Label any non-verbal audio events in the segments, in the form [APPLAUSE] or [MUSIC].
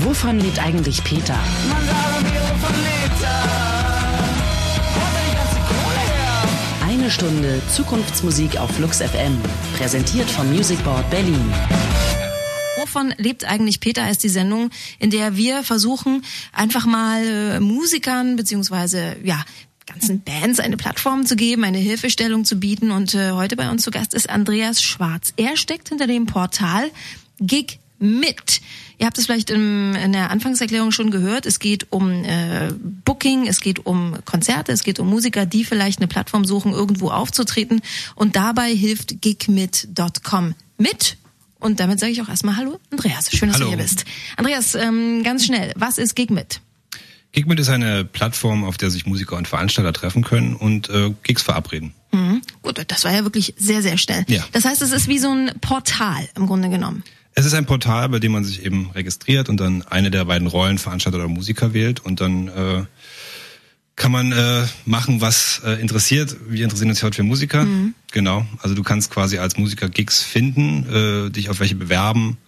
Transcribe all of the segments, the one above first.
Wovon lebt eigentlich Peter? Eine Stunde Zukunftsmusik auf Flux FM. Präsentiert vom Music Board Berlin. Wovon lebt eigentlich Peter heißt die Sendung, in der wir versuchen, einfach mal äh, Musikern beziehungsweise ja ganzen Bands eine Plattform zu geben, eine Hilfestellung zu bieten. Und äh, heute bei uns zu Gast ist Andreas Schwarz. Er steckt hinter dem Portal Gig mit. Ihr habt es vielleicht im, in der Anfangserklärung schon gehört. Es geht um äh, Booking, es geht um Konzerte, es geht um Musiker, die vielleicht eine Plattform suchen, irgendwo aufzutreten. Und dabei hilft gigmit.com mit. Und damit sage ich auch erstmal Hallo, Andreas. Schön, dass Hallo. du hier bist. Andreas, ähm, ganz schnell, was ist Gigmit? Gigmit ist eine Plattform, auf der sich Musiker und Veranstalter treffen können und äh, Gigs verabreden. Mhm. Gut, das war ja wirklich sehr, sehr schnell. Ja. Das heißt, es ist wie so ein Portal im Grunde genommen. Es ist ein Portal, bei dem man sich eben registriert und dann eine der beiden Rollen, Veranstalter oder Musiker wählt und dann äh, kann man äh, machen, was äh, interessiert. Wir interessieren uns heute für Musiker. Genau. Also du kannst quasi als Musiker Gigs finden, äh, dich auf welche bewerben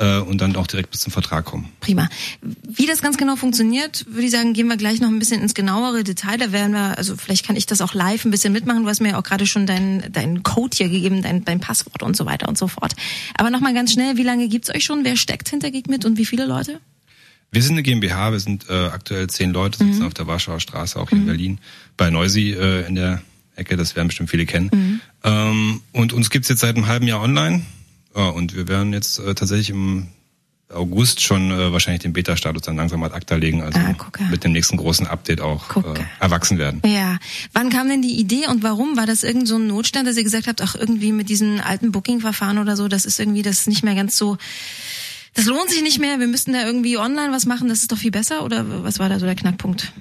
und dann auch direkt bis zum Vertrag kommen. Prima. Wie das ganz genau funktioniert, würde ich sagen, gehen wir gleich noch ein bisschen ins genauere Detail. Da werden wir, also vielleicht kann ich das auch live ein bisschen mitmachen. Du hast mir ja auch gerade schon deinen deinen Code hier gegeben, dein, dein Passwort und so weiter und so fort. Aber nochmal ganz schnell, wie lange gibt's euch schon? Wer steckt hinter Gigmit und wie viele Leute? Wir sind eine GmbH, wir sind äh, aktuell zehn Leute, sitzen auf der Warschauer Straße, auch hier in Berlin, bei Neusi äh, in der Ecke, das werden bestimmt viele kennen. Ähm, und uns gibt's jetzt seit einem halben Jahr online. Ja, und wir werden jetzt äh, tatsächlich im August schon äh, wahrscheinlich den Beta-Status dann langsam ad acta legen, also Ah, mit dem nächsten großen Update auch äh, erwachsen werden. Ja. Wann kam denn die Idee und warum? War das irgend so ein Notstand, dass ihr gesagt habt, ach irgendwie mit diesen alten Booking-Verfahren oder so, das ist irgendwie das nicht mehr ganz so, das lohnt sich nicht mehr, wir müssten da irgendwie online was machen, das ist doch viel besser oder was war da so der Knackpunkt?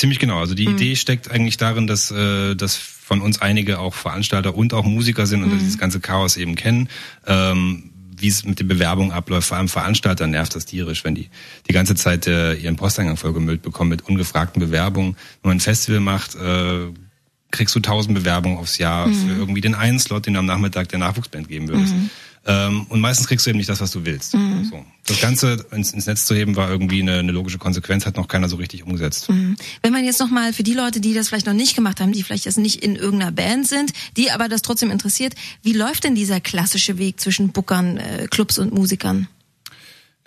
Ziemlich genau. Also die Idee steckt eigentlich darin, dass, äh, dass von uns einige auch Veranstalter und auch Musiker sind und dieses ganze Chaos eben kennen. Ähm, wie es mit den Bewerbungen abläuft, vor allem Veranstalter nervt das tierisch, wenn die die ganze Zeit äh, ihren Posteingang vollgemüllt bekommen mit ungefragten Bewerbungen. Wenn man ein Festival macht, äh, kriegst du tausend Bewerbungen aufs Jahr für irgendwie den einen Slot, den du am Nachmittag der Nachwuchsband geben würdest. Ähm, und meistens kriegst du eben nicht das, was du willst. So. Das Ganze ins, ins Netz zu heben, war irgendwie eine, eine logische Konsequenz, hat noch keiner so richtig umgesetzt. Wenn man jetzt nochmal für die Leute, die das vielleicht noch nicht gemacht haben, die vielleicht jetzt nicht in irgendeiner Band sind, die aber das trotzdem interessiert, wie läuft denn dieser klassische Weg zwischen Bookern, äh, Clubs und Musikern?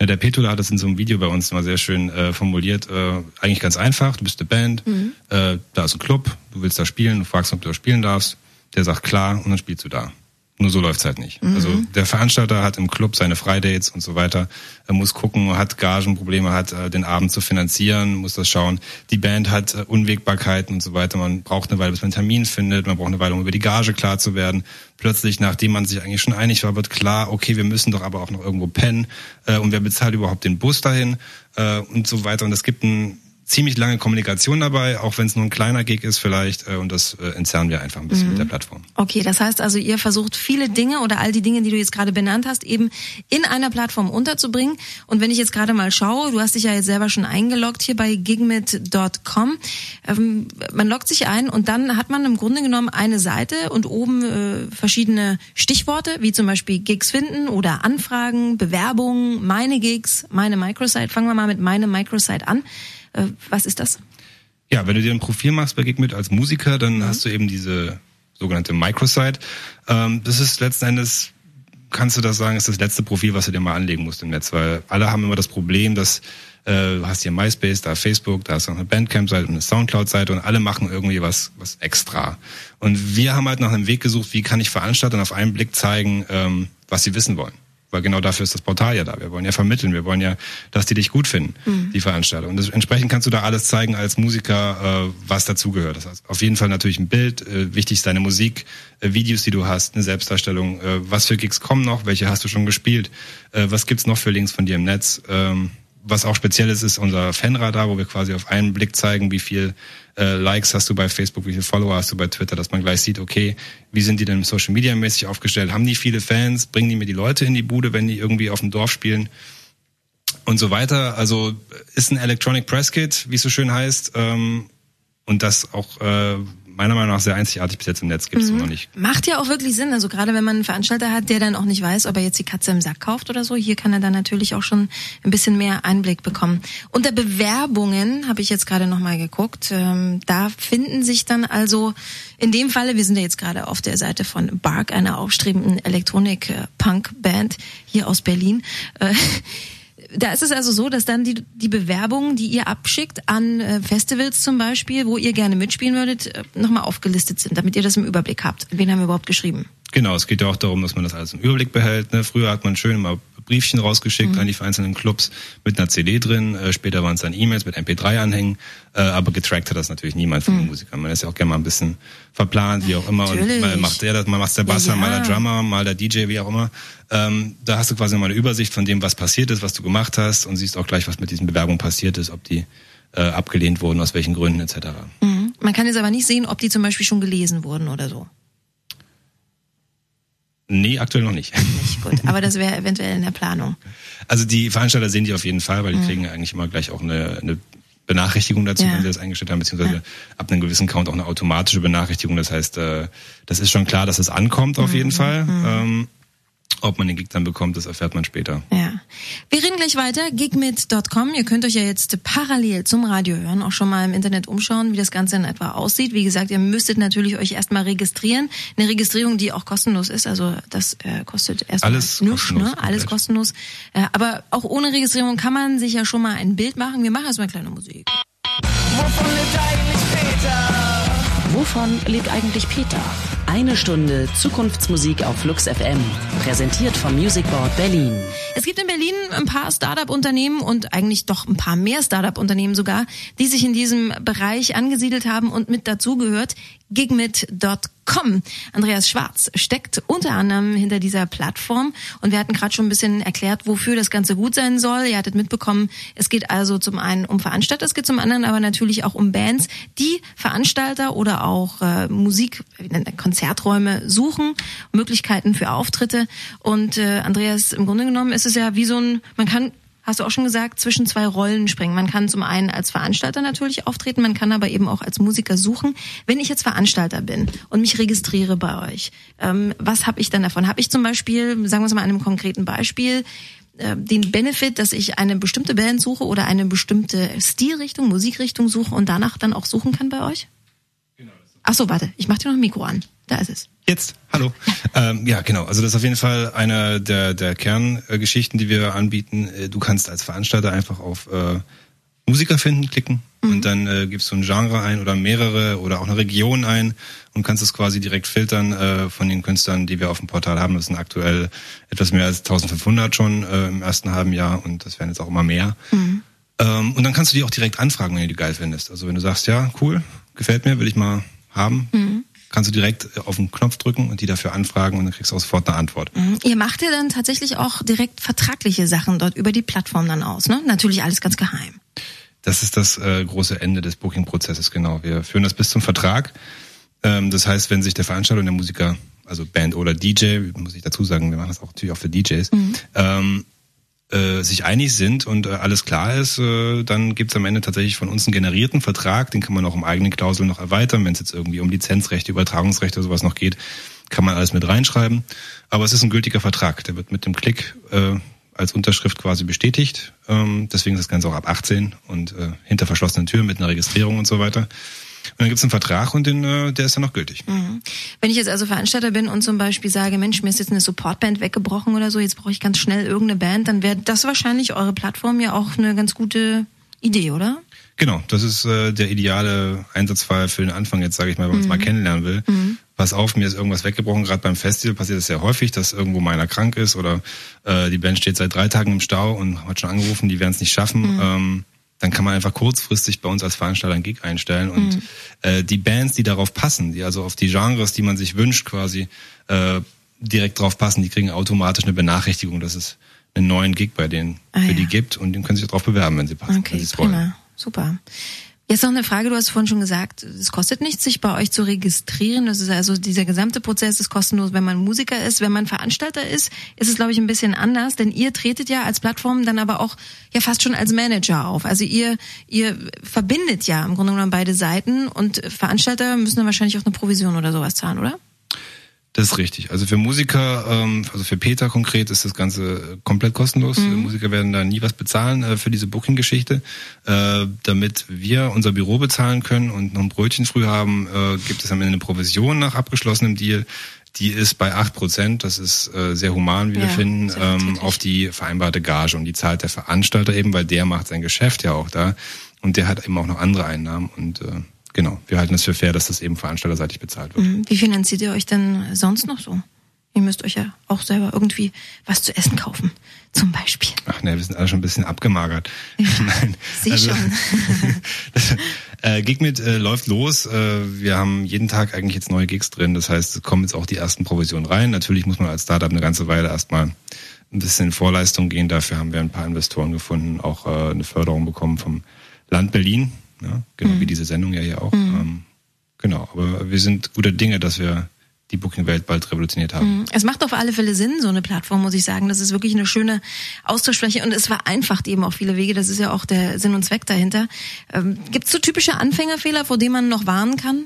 Ja, der Petula hat das in so einem Video bei uns mal sehr schön äh, formuliert. Äh, eigentlich ganz einfach, du bist eine Band, äh, da ist ein Club, du willst da spielen, du fragst, ob du da spielen darfst, der sagt klar und dann spielst du da. Nur so läuft's halt nicht. Also der Veranstalter hat im Club seine Fridays und so weiter, er muss gucken, hat Gagenprobleme, hat äh, den Abend zu finanzieren, muss das schauen. Die Band hat äh, Unwägbarkeiten und so weiter. Man braucht eine Weile, bis man einen Termin findet, man braucht eine Weile, um über die Gage klar zu werden. Plötzlich, nachdem man sich eigentlich schon einig war, wird klar, okay, wir müssen doch aber auch noch irgendwo pennen äh, und wer bezahlt überhaupt den Bus dahin äh, und so weiter. Und es gibt ein ziemlich lange Kommunikation dabei, auch wenn es nur ein kleiner Gig ist vielleicht. Äh, und das äh, entzerren wir einfach ein bisschen mit der Plattform. Okay, das heißt also, ihr versucht viele Dinge oder all die Dinge, die du jetzt gerade benannt hast, eben in einer Plattform unterzubringen. Und wenn ich jetzt gerade mal schaue, du hast dich ja jetzt selber schon eingeloggt hier bei gigmit.com. Ähm, man loggt sich ein und dann hat man im Grunde genommen eine Seite und oben äh, verschiedene Stichworte, wie zum Beispiel Gigs finden oder Anfragen, Bewerbungen, meine Gigs, meine Microsite. Fangen wir mal mit meinem Microsite an. Äh, was ist das? Ja, wenn du dir ein Profil machst bei Gigmit als Musiker, dann hast du eben diese sogenannte Microsite. Ähm, das ist letzten Endes, kannst du das sagen, ist das letzte Profil, was du dir mal anlegen musst im Netz, weil alle haben immer das Problem, dass äh, du hast hier MySpace, da Facebook, da hast du noch eine Bandcamp-Seite und eine Soundcloud-Seite und alle machen irgendwie was, was extra. Und wir haben halt nach einem Weg gesucht, wie kann ich Veranstaltern auf einen Blick zeigen, ähm, was sie wissen wollen. Weil genau dafür ist das Portal ja da. Wir wollen ja vermitteln, wir wollen ja, dass die dich gut finden, die Veranstalter. Und das, entsprechend kannst du da alles zeigen als Musiker, äh, was dazugehört. Das heißt, auf jeden Fall natürlich ein Bild, äh, wichtig ist deine Musik, äh, Videos, die du hast, eine Selbstdarstellung, äh, was für Gigs kommen noch, welche hast du schon gespielt, äh, was gibt's noch für Links von dir im Netz. Ähm, was auch speziell ist, ist unser Fanradar, wo wir quasi auf einen Blick zeigen, wie viel äh, Likes hast du bei Facebook, wie viele Follower hast du bei Twitter, dass man gleich sieht, okay, wie sind die denn Social Media mäßig aufgestellt? Haben die viele Fans? Bringen die mir die Leute in die Bude, wenn die irgendwie auf dem Dorf spielen? Und so weiter. Also ist ein Electronic Press Kit, wie es so schön heißt. Ähm, und das auch äh, meiner Meinung nach sehr einzigartig bis jetzt im Netz, gibt es mhm. noch nicht. Macht ja auch wirklich Sinn, also gerade wenn man einen Veranstalter hat, der dann auch nicht weiß, ob er jetzt die Katze im Sack kauft oder so, hier kann er dann natürlich auch schon ein bisschen mehr Einblick bekommen. Unter Bewerbungen habe ich jetzt gerade nochmal geguckt, ähm, da finden sich dann also in dem Falle, wir sind ja jetzt gerade auf der Seite von Bark, einer aufstrebenden Elektronik-Punk-Band hier aus Berlin, äh, da ist es also so, dass dann die, die Bewerbungen, die ihr abschickt an äh, Festivals zum Beispiel, wo ihr gerne mitspielen würdet, äh, nochmal aufgelistet sind, damit ihr das im Überblick habt. Wen haben wir überhaupt geschrieben? Genau, es geht ja auch darum, dass man das alles im Überblick behält. Ne? Früher hat man schön immer Briefchen rausgeschickt mhm. an die einzelnen Clubs mit einer CD drin. Äh, später waren es dann E-Mails mit MP3-Anhängen. Äh, aber getrackt hat das natürlich niemand von mhm. den Musikern. Man ist ja auch gerne mal ein bisschen verplant, wie auch immer. Natürlich. Und mal macht der das, mal macht der Basser, ja. mal der Drummer, mal der DJ, wie auch immer. Ähm, da hast du quasi mal eine Übersicht von dem, was passiert ist, was du gemacht hast und siehst auch gleich, was mit diesen Bewerbungen passiert ist, ob die äh, abgelehnt wurden, aus welchen Gründen etc. Mhm. Man kann jetzt aber nicht sehen, ob die zum Beispiel schon gelesen wurden oder so. Nee, aktuell noch nicht. Nicht gut, aber das wäre eventuell in der Planung. [LAUGHS] Also die Veranstalter sehen die auf jeden Fall, weil die mhm. kriegen eigentlich immer gleich auch eine, eine Benachrichtigung dazu, ja. wenn sie das eingestellt haben, beziehungsweise ja. ab einem gewissen Count auch eine automatische Benachrichtigung. Das heißt, äh, das ist schon klar, dass es ankommt auf mhm. jeden Fall. Mhm. Ähm, ob man den Gig dann bekommt, das erfährt man später. Ja. Wir reden gleich weiter. Gigmit.com. Ihr könnt euch ja jetzt parallel zum Radio hören, auch schon mal im Internet umschauen, wie das Ganze in etwa aussieht. Wie gesagt, ihr müsstet natürlich euch erstmal registrieren. Eine Registrierung, die auch kostenlos ist. Also das äh, kostet erstmal Alles nichts, ne? Alles kostenlos. Äh, aber auch ohne Registrierung kann man sich ja schon mal ein Bild machen. Wir machen erstmal kleine Musik. Wovon lebt eigentlich Peter? Wovon lebt eigentlich Peter? Eine Stunde Zukunftsmusik auf Flux FM. Präsentiert vom Music Board Berlin. Es gibt in Berlin ein paar Startup-Unternehmen und eigentlich doch ein paar mehr Startup-Unternehmen sogar, die sich in diesem Bereich angesiedelt haben und mit dazugehört. Gigmit.com Com. Andreas Schwarz steckt unter anderem hinter dieser Plattform und wir hatten gerade schon ein bisschen erklärt, wofür das Ganze gut sein soll. Ihr hattet mitbekommen, es geht also zum einen um Veranstalter, es geht zum anderen aber natürlich auch um Bands, die Veranstalter oder auch äh, Musik, Konzerträume suchen, Möglichkeiten für Auftritte. Und äh, Andreas, im Grunde genommen ist es ja wie so ein, man kann hast du auch schon gesagt, zwischen zwei Rollen springen. Man kann zum einen als Veranstalter natürlich auftreten, man kann aber eben auch als Musiker suchen. Wenn ich jetzt Veranstalter bin und mich registriere bei euch, ähm, was habe ich dann davon? Habe ich zum Beispiel, sagen wir es mal an einem konkreten Beispiel, äh, den Benefit, dass ich eine bestimmte Band suche oder eine bestimmte Stilrichtung, Musikrichtung suche und danach dann auch suchen kann bei euch? Ach so, warte, ich mache dir noch ein Mikro an. Da ist es. Jetzt, hallo. ähm, ja, genau. Also das ist auf jeden Fall eine der, der Kerngeschichten, die wir anbieten. Äh, du kannst als Veranstalter einfach auf äh, Musiker finden klicken mhm. und dann äh, gibst du ein Genre ein oder mehrere oder auch eine Region ein und kannst es quasi direkt filtern äh, von den Künstlern, die wir auf dem Portal haben. Das sind aktuell etwas mehr als 1500 schon äh, im ersten halben Jahr und das werden jetzt auch immer mehr. Mhm. Ähm, und dann kannst du die auch direkt anfragen, wenn du die geil findest. Also wenn du sagst, ja, cool, gefällt mir, will ich mal haben. Mhm kannst du direkt auf den Knopf drücken und die dafür anfragen und dann kriegst du auch sofort eine Antwort. Mhm. Ihr macht ja dann tatsächlich auch direkt vertragliche Sachen dort über die Plattform dann aus, ne? Natürlich alles ganz geheim. Das ist das äh, große Ende des Booking-Prozesses, genau. Wir führen das bis zum Vertrag. Ähm, das heißt, wenn sich der Veranstalter und der Musiker, also Band oder DJ, muss ich dazu sagen, wir machen das auch natürlich auch für DJs, mhm. ähm, äh, sich einig sind und äh, alles klar ist, äh, dann gibt's am Ende tatsächlich von uns einen generierten Vertrag, den kann man auch um eigene Klauseln noch erweitern, wenn es jetzt irgendwie um Lizenzrechte, Übertragungsrechte oder sowas noch geht, kann man alles mit reinschreiben. Aber es ist ein gültiger Vertrag, der wird mit dem Klick äh, als Unterschrift quasi bestätigt. Ähm, deswegen ist das Ganze auch ab 18 und äh, hinter verschlossenen Türen mit einer Registrierung und so weiter. Und dann gibt es einen Vertrag und den, äh, der ist dann noch gültig. Mhm. Wenn ich jetzt also Veranstalter bin und zum Beispiel sage, Mensch, mir ist jetzt eine Supportband weggebrochen oder so, jetzt brauche ich ganz schnell irgendeine Band, dann wäre das wahrscheinlich eure Plattform ja auch eine ganz gute Idee, oder? Genau, das ist äh, der ideale Einsatzfall für den Anfang jetzt, sage ich mal, wenn man es mhm. mal kennenlernen will. Mhm. Pass auf, mir ist irgendwas weggebrochen. Gerade beim Festival passiert es sehr häufig, dass irgendwo meiner krank ist oder äh, die Band steht seit drei Tagen im Stau und hat schon angerufen, die werden es nicht schaffen. Mhm. Ähm, dann kann man einfach kurzfristig bei uns als Veranstalter einen Gig einstellen und mhm. äh, die Bands, die darauf passen, die also auf die Genres, die man sich wünscht, quasi äh, direkt drauf passen, die kriegen automatisch eine Benachrichtigung, dass es einen neuen Gig bei denen ah, für ja. die gibt und den können sich darauf bewerben, wenn sie passen, okay, wenn sie es wollen. Super. Jetzt noch eine Frage, du hast vorhin schon gesagt, es kostet nichts, sich bei euch zu registrieren. Das ist also dieser gesamte Prozess ist kostenlos, wenn man Musiker ist. Wenn man Veranstalter ist, ist es, glaube ich, ein bisschen anders, denn ihr tretet ja als Plattform dann aber auch ja fast schon als Manager auf. Also ihr, ihr verbindet ja im Grunde genommen beide Seiten und Veranstalter müssen dann wahrscheinlich auch eine Provision oder sowas zahlen, oder? Das ist richtig. Also für Musiker, ähm, also für Peter konkret ist das Ganze komplett kostenlos. Mhm. Musiker werden da nie was bezahlen äh, für diese Booking-Geschichte. Äh, damit wir unser Büro bezahlen können und noch ein Brötchen früh haben, äh, gibt es am Ende eine Provision nach abgeschlossenem Deal. Die ist bei acht Prozent, das ist äh, sehr human, wie ja, wir finden, ähm, auf die vereinbarte Gage. Und die zahlt der Veranstalter eben, weil der macht sein Geschäft ja auch da. Und der hat eben auch noch andere Einnahmen. Und äh, genau, wir halten es für fair, dass das eben veranstalterseitig bezahlt wird. Mhm. Wie finanziert ihr euch denn sonst noch so? Ihr müsst euch ja auch selber irgendwie was zu essen kaufen, zum Beispiel. Ach ne, wir sind alle schon ein bisschen abgemagert. Ja, [LAUGHS] Nein, sehe also, schon. [LAUGHS] das, äh, Gigmit äh, läuft los. Äh, wir haben jeden Tag eigentlich jetzt neue Gigs drin. Das heißt, es kommen jetzt auch die ersten Provisionen rein. Natürlich muss man als Startup eine ganze Weile erstmal ein bisschen in Vorleistung gehen. Dafür haben wir ein paar Investoren gefunden, auch äh, eine Förderung bekommen vom Land Berlin ja, genau mhm. wie diese Sendung ja hier auch. Mhm. Ähm, genau, aber wir sind guter Dinge, dass wir die Booking-Welt bald revolutioniert haben. Mhm. Es macht auf alle Fälle Sinn, so eine Plattform, muss ich sagen. Das ist wirklich eine schöne Austauschfläche und es vereinfacht eben auch viele Wege. Das ist ja auch der Sinn und Zweck dahinter. Ähm, Gibt es so typische Anfängerfehler, vor denen man noch warnen kann?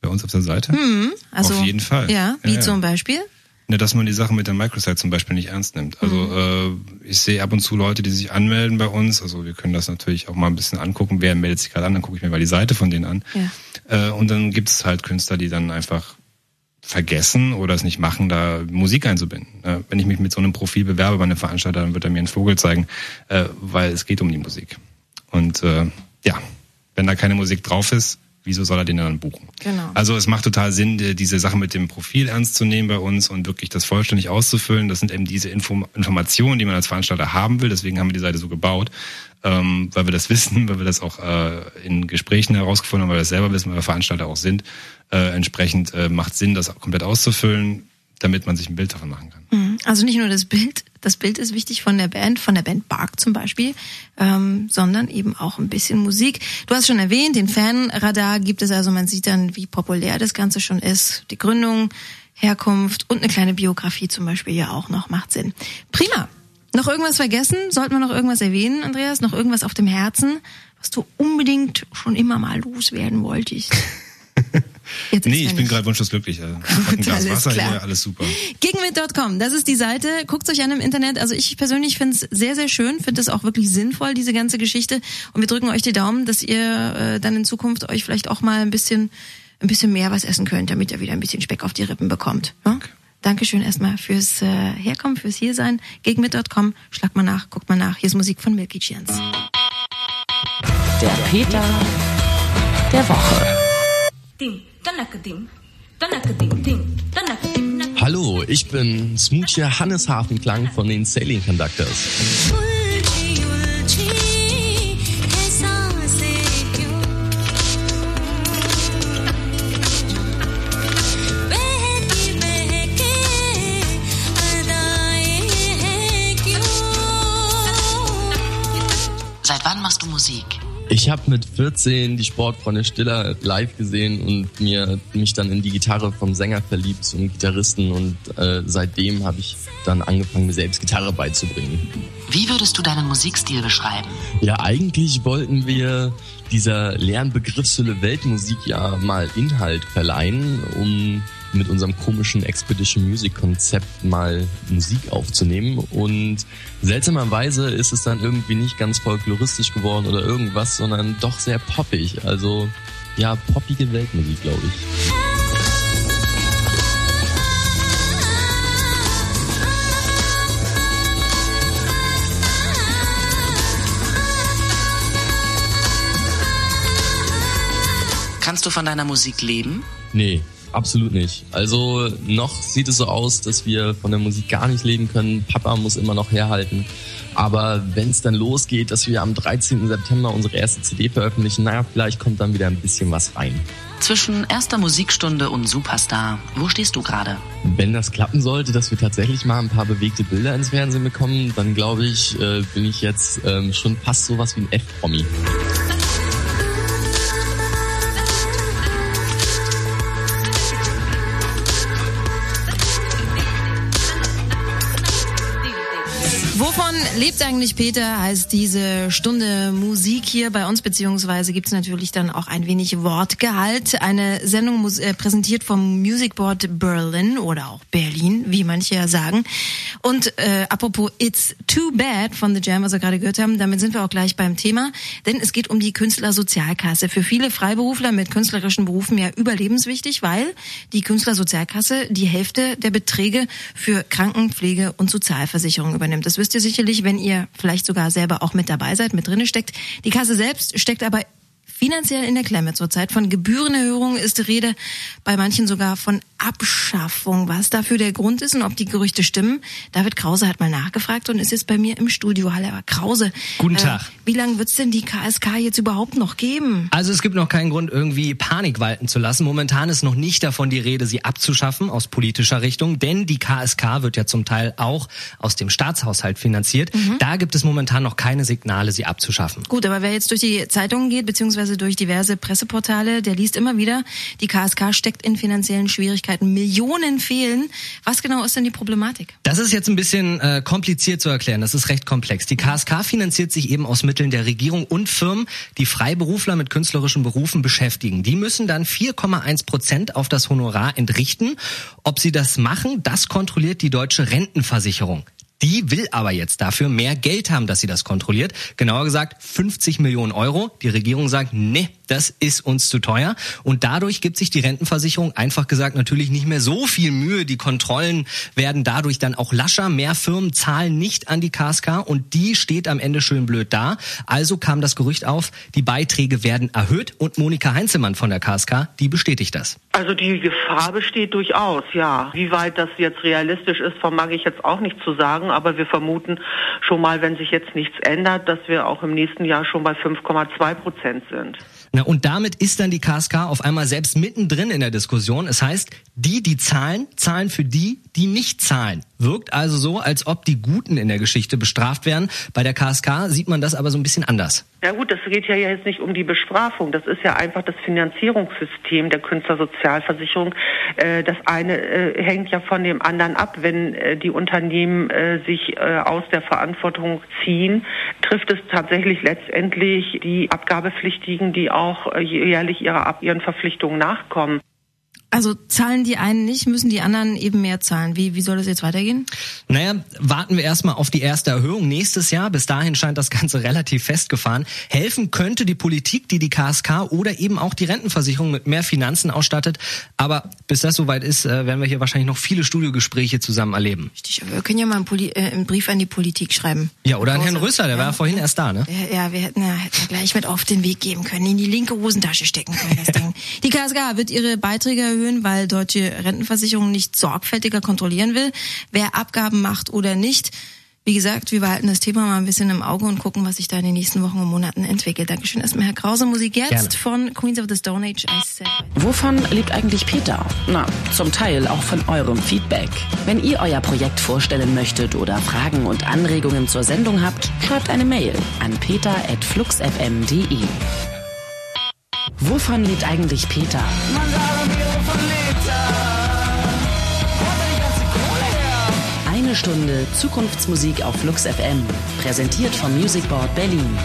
Bei uns auf der Seite? Mhm, also, auf jeden Fall. Ja, wie ja, ja. zum Beispiel? Ne, dass man die Sache mit der Microsite zum Beispiel nicht ernst nimmt. Also mhm. äh, ich sehe ab und zu Leute, die sich anmelden bei uns. Also wir können das natürlich auch mal ein bisschen angucken. Wer meldet sich gerade an? Dann gucke ich mir mal die Seite von denen an. Ja. Äh, und dann gibt es halt Künstler, die dann einfach vergessen oder es nicht machen, da Musik einzubinden. Äh, wenn ich mich mit so einem Profil bewerbe bei einem Veranstalter, dann wird er mir einen Vogel zeigen, äh, weil es geht um die Musik. Und äh, ja, wenn da keine Musik drauf ist, wieso soll er den dann buchen? Genau. Also es macht total Sinn, diese Sache mit dem Profil ernst zu nehmen bei uns und wirklich das vollständig auszufüllen. Das sind eben diese Info Informationen, die man als Veranstalter haben will. Deswegen haben wir die Seite so gebaut, ähm, weil wir das [LAUGHS] wissen, weil wir das auch äh, in Gesprächen herausgefunden haben, weil wir das selber wissen, weil wir Veranstalter auch sind. Äh, entsprechend äh, macht Sinn, das komplett auszufüllen damit man sich ein Bild davon machen kann. Mhm. Also nicht nur das Bild, das Bild ist wichtig von der Band, von der Band Bark zum Beispiel, ähm, sondern eben auch ein bisschen Musik. Du hast schon erwähnt, den Fanradar gibt es also, man sieht dann, wie populär das Ganze schon ist, die Gründung, Herkunft und eine kleine Biografie zum Beispiel ja auch noch, macht Sinn. Prima. Noch irgendwas vergessen? Sollten wir noch irgendwas erwähnen, Andreas? Noch irgendwas auf dem Herzen, was du unbedingt schon immer mal loswerden wolltest? [LAUGHS] Jetzt nee, ich bin gerade wunschlos glücklich. Also, [LAUGHS] ein Glas Wasser klar. hier, alles super. Gegenwind.com, das ist die Seite. Guckt euch an im Internet. Also ich persönlich finde es sehr, sehr schön, finde es auch wirklich sinnvoll, diese ganze Geschichte. Und wir drücken euch die Daumen, dass ihr äh, dann in Zukunft euch vielleicht auch mal ein bisschen, ein bisschen mehr was essen könnt, damit ihr wieder ein bisschen Speck auf die Rippen bekommt. Ja? Okay. Dankeschön erstmal fürs äh, Herkommen, fürs Hiersein. Gegenwind.com, schlagt mal nach, guckt mal nach. Hier ist Musik von Milky Chance. Der Peter der Woche. Hallo, ich bin Smoothie Hannes Hafenklang von den Sailing Conductors. Seit wann machst du Musik? Ich habe mit 14 die Sportfreunde Stiller live gesehen und mir mich dann in die Gitarre vom Sänger verliebt zum Gitarristen und äh, seitdem habe ich dann angefangen, mir selbst Gitarre beizubringen. Wie würdest du deinen Musikstil beschreiben? Ja, eigentlich wollten wir dieser leeren Begriffshülle Weltmusik ja mal Inhalt verleihen, um mit unserem komischen Expedition Music Konzept mal Musik aufzunehmen und seltsamerweise ist es dann irgendwie nicht ganz folkloristisch geworden oder irgendwas, sondern doch sehr poppig. Also ja, poppige Weltmusik, glaube ich. Kannst du von deiner Musik leben? Nee, Absolut nicht. Also noch sieht es so aus, dass wir von der Musik gar nicht leben können. Papa muss immer noch herhalten. Aber wenn es dann losgeht, dass wir am 13. September unsere erste CD veröffentlichen, naja, vielleicht kommt dann wieder ein bisschen was rein. Zwischen erster Musikstunde und Superstar, wo stehst du gerade? Wenn das klappen sollte, dass wir tatsächlich mal ein paar bewegte Bilder ins Fernsehen bekommen, dann glaube ich, äh, bin ich jetzt ähm, schon fast sowas wie ein F-Promi. Lebt eigentlich Peter? Heißt diese Stunde Musik hier bei uns, beziehungsweise gibt es natürlich dann auch ein wenig Wortgehalt. Eine Sendung äh, präsentiert vom Music Board Berlin oder auch Berlin, wie manche ja sagen. Und äh, apropos It's Too Bad von The Jam, was wir gerade gehört haben, damit sind wir auch gleich beim Thema, denn es geht um die Künstlersozialkasse. Für viele Freiberufler mit künstlerischen Berufen ja überlebenswichtig, weil die Künstlersozialkasse die Hälfte der Beträge für Krankenpflege und Sozialversicherung übernimmt. Das wisst ihr sicherlich, wenn ihr vielleicht sogar selber auch mit dabei seid, mit drinne steckt. Die Kasse selbst steckt aber finanziell in der Klemme zurzeit. Von Gebührenerhöhungen ist die Rede, bei manchen sogar von Abschaffung. Was dafür der Grund ist und ob die Gerüchte stimmen, David Krause hat mal nachgefragt und ist jetzt bei mir im Studio. Hallo, Krause. Guten Tag. Äh, wie lange wird's denn die KSK jetzt überhaupt noch geben? Also es gibt noch keinen Grund, irgendwie Panik walten zu lassen. Momentan ist noch nicht davon die Rede, sie abzuschaffen aus politischer Richtung, denn die KSK wird ja zum Teil auch aus dem Staatshaushalt finanziert. Mhm. Da gibt es momentan noch keine Signale, sie abzuschaffen. Gut, aber wer jetzt durch die Zeitungen geht, beziehungsweise durch diverse Presseportale, der liest immer wieder, die KSK steckt in finanziellen Schwierigkeiten. Millionen fehlen. Was genau ist denn die Problematik? Das ist jetzt ein bisschen äh, kompliziert zu erklären. Das ist recht komplex. Die KSK finanziert sich eben aus Mitteln der Regierung und Firmen, die Freiberufler mit künstlerischen Berufen beschäftigen. Die müssen dann 4,1 Prozent auf das Honorar entrichten. Ob sie das machen, das kontrolliert die deutsche Rentenversicherung. Die will aber jetzt dafür mehr Geld haben, dass sie das kontrolliert. Genauer gesagt 50 Millionen Euro. Die Regierung sagt, nee, das ist uns zu teuer. Und dadurch gibt sich die Rentenversicherung einfach gesagt natürlich nicht mehr so viel Mühe. Die Kontrollen werden dadurch dann auch lascher. Mehr Firmen zahlen nicht an die KSK und die steht am Ende schön blöd da. Also kam das Gerücht auf, die Beiträge werden erhöht und Monika Heinzelmann von der KSK, die bestätigt das. Also die Gefahr besteht durchaus, ja. Wie weit das jetzt realistisch ist, vermag ich jetzt auch nicht zu sagen, aber wir vermuten schon mal, wenn sich jetzt nichts ändert, dass wir auch im nächsten Jahr schon bei 5,2 Prozent sind. Na, und damit ist dann die KSK auf einmal selbst mittendrin in der Diskussion. Es heißt, die, die zahlen, zahlen für die, die nicht zahlen. Wirkt also so, als ob die Guten in der Geschichte bestraft werden. Bei der KSK sieht man das aber so ein bisschen anders. Ja gut, das geht ja jetzt nicht um die Bestrafung. Das ist ja einfach das Finanzierungssystem der Künstlersozialversicherung. Äh, das eine äh, hängt ja von dem anderen ab. Wenn äh, die Unternehmen sich aus der Verantwortung ziehen, trifft es tatsächlich letztendlich die Abgabepflichtigen, die auch jährlich ihren Verpflichtungen nachkommen. Also zahlen die einen nicht, müssen die anderen eben mehr zahlen. Wie, wie soll das jetzt weitergehen? Naja, warten wir erstmal auf die erste Erhöhung nächstes Jahr. Bis dahin scheint das Ganze [LAUGHS] relativ festgefahren. Helfen könnte die Politik, die die KSK oder eben auch die Rentenversicherung mit mehr Finanzen ausstattet. Aber bis das soweit ist, äh, werden wir hier wahrscheinlich noch viele Studiogespräche zusammen erleben. Richtig, aber wir können ja mal einen, Poli äh, einen Brief an die Politik schreiben. Ja, oder an Herrn Rüsser, der ja, war ja vorhin erst da, ne? Ja, ja wir hätten ja, hätten ja gleich mit auf den Weg geben können, in die linke Hosentasche stecken können, das [LAUGHS] Ding. Die KSK wird ihre Beiträge erhöhen, weil deutsche Rentenversicherung nicht sorgfältiger kontrollieren will, wer Abgaben macht oder nicht. Wie gesagt, wir behalten das Thema mal ein bisschen im Auge und gucken, was sich da in den nächsten Wochen und Monaten entwickelt. Dankeschön erstmal, Herr Krause. Musik jetzt Gerne. von Queens of the Stone Age. I said. Wovon lebt eigentlich Peter? Na, zum Teil auch von eurem Feedback. Wenn ihr euer Projekt vorstellen möchtet oder Fragen und Anregungen zur Sendung habt, schreibt eine Mail an peter.fluxfm.de. Wovon lebt eigentlich Peter? Stunde Zukunftsmusik auf Flux FM. Präsentiert vom Music Board Berlin.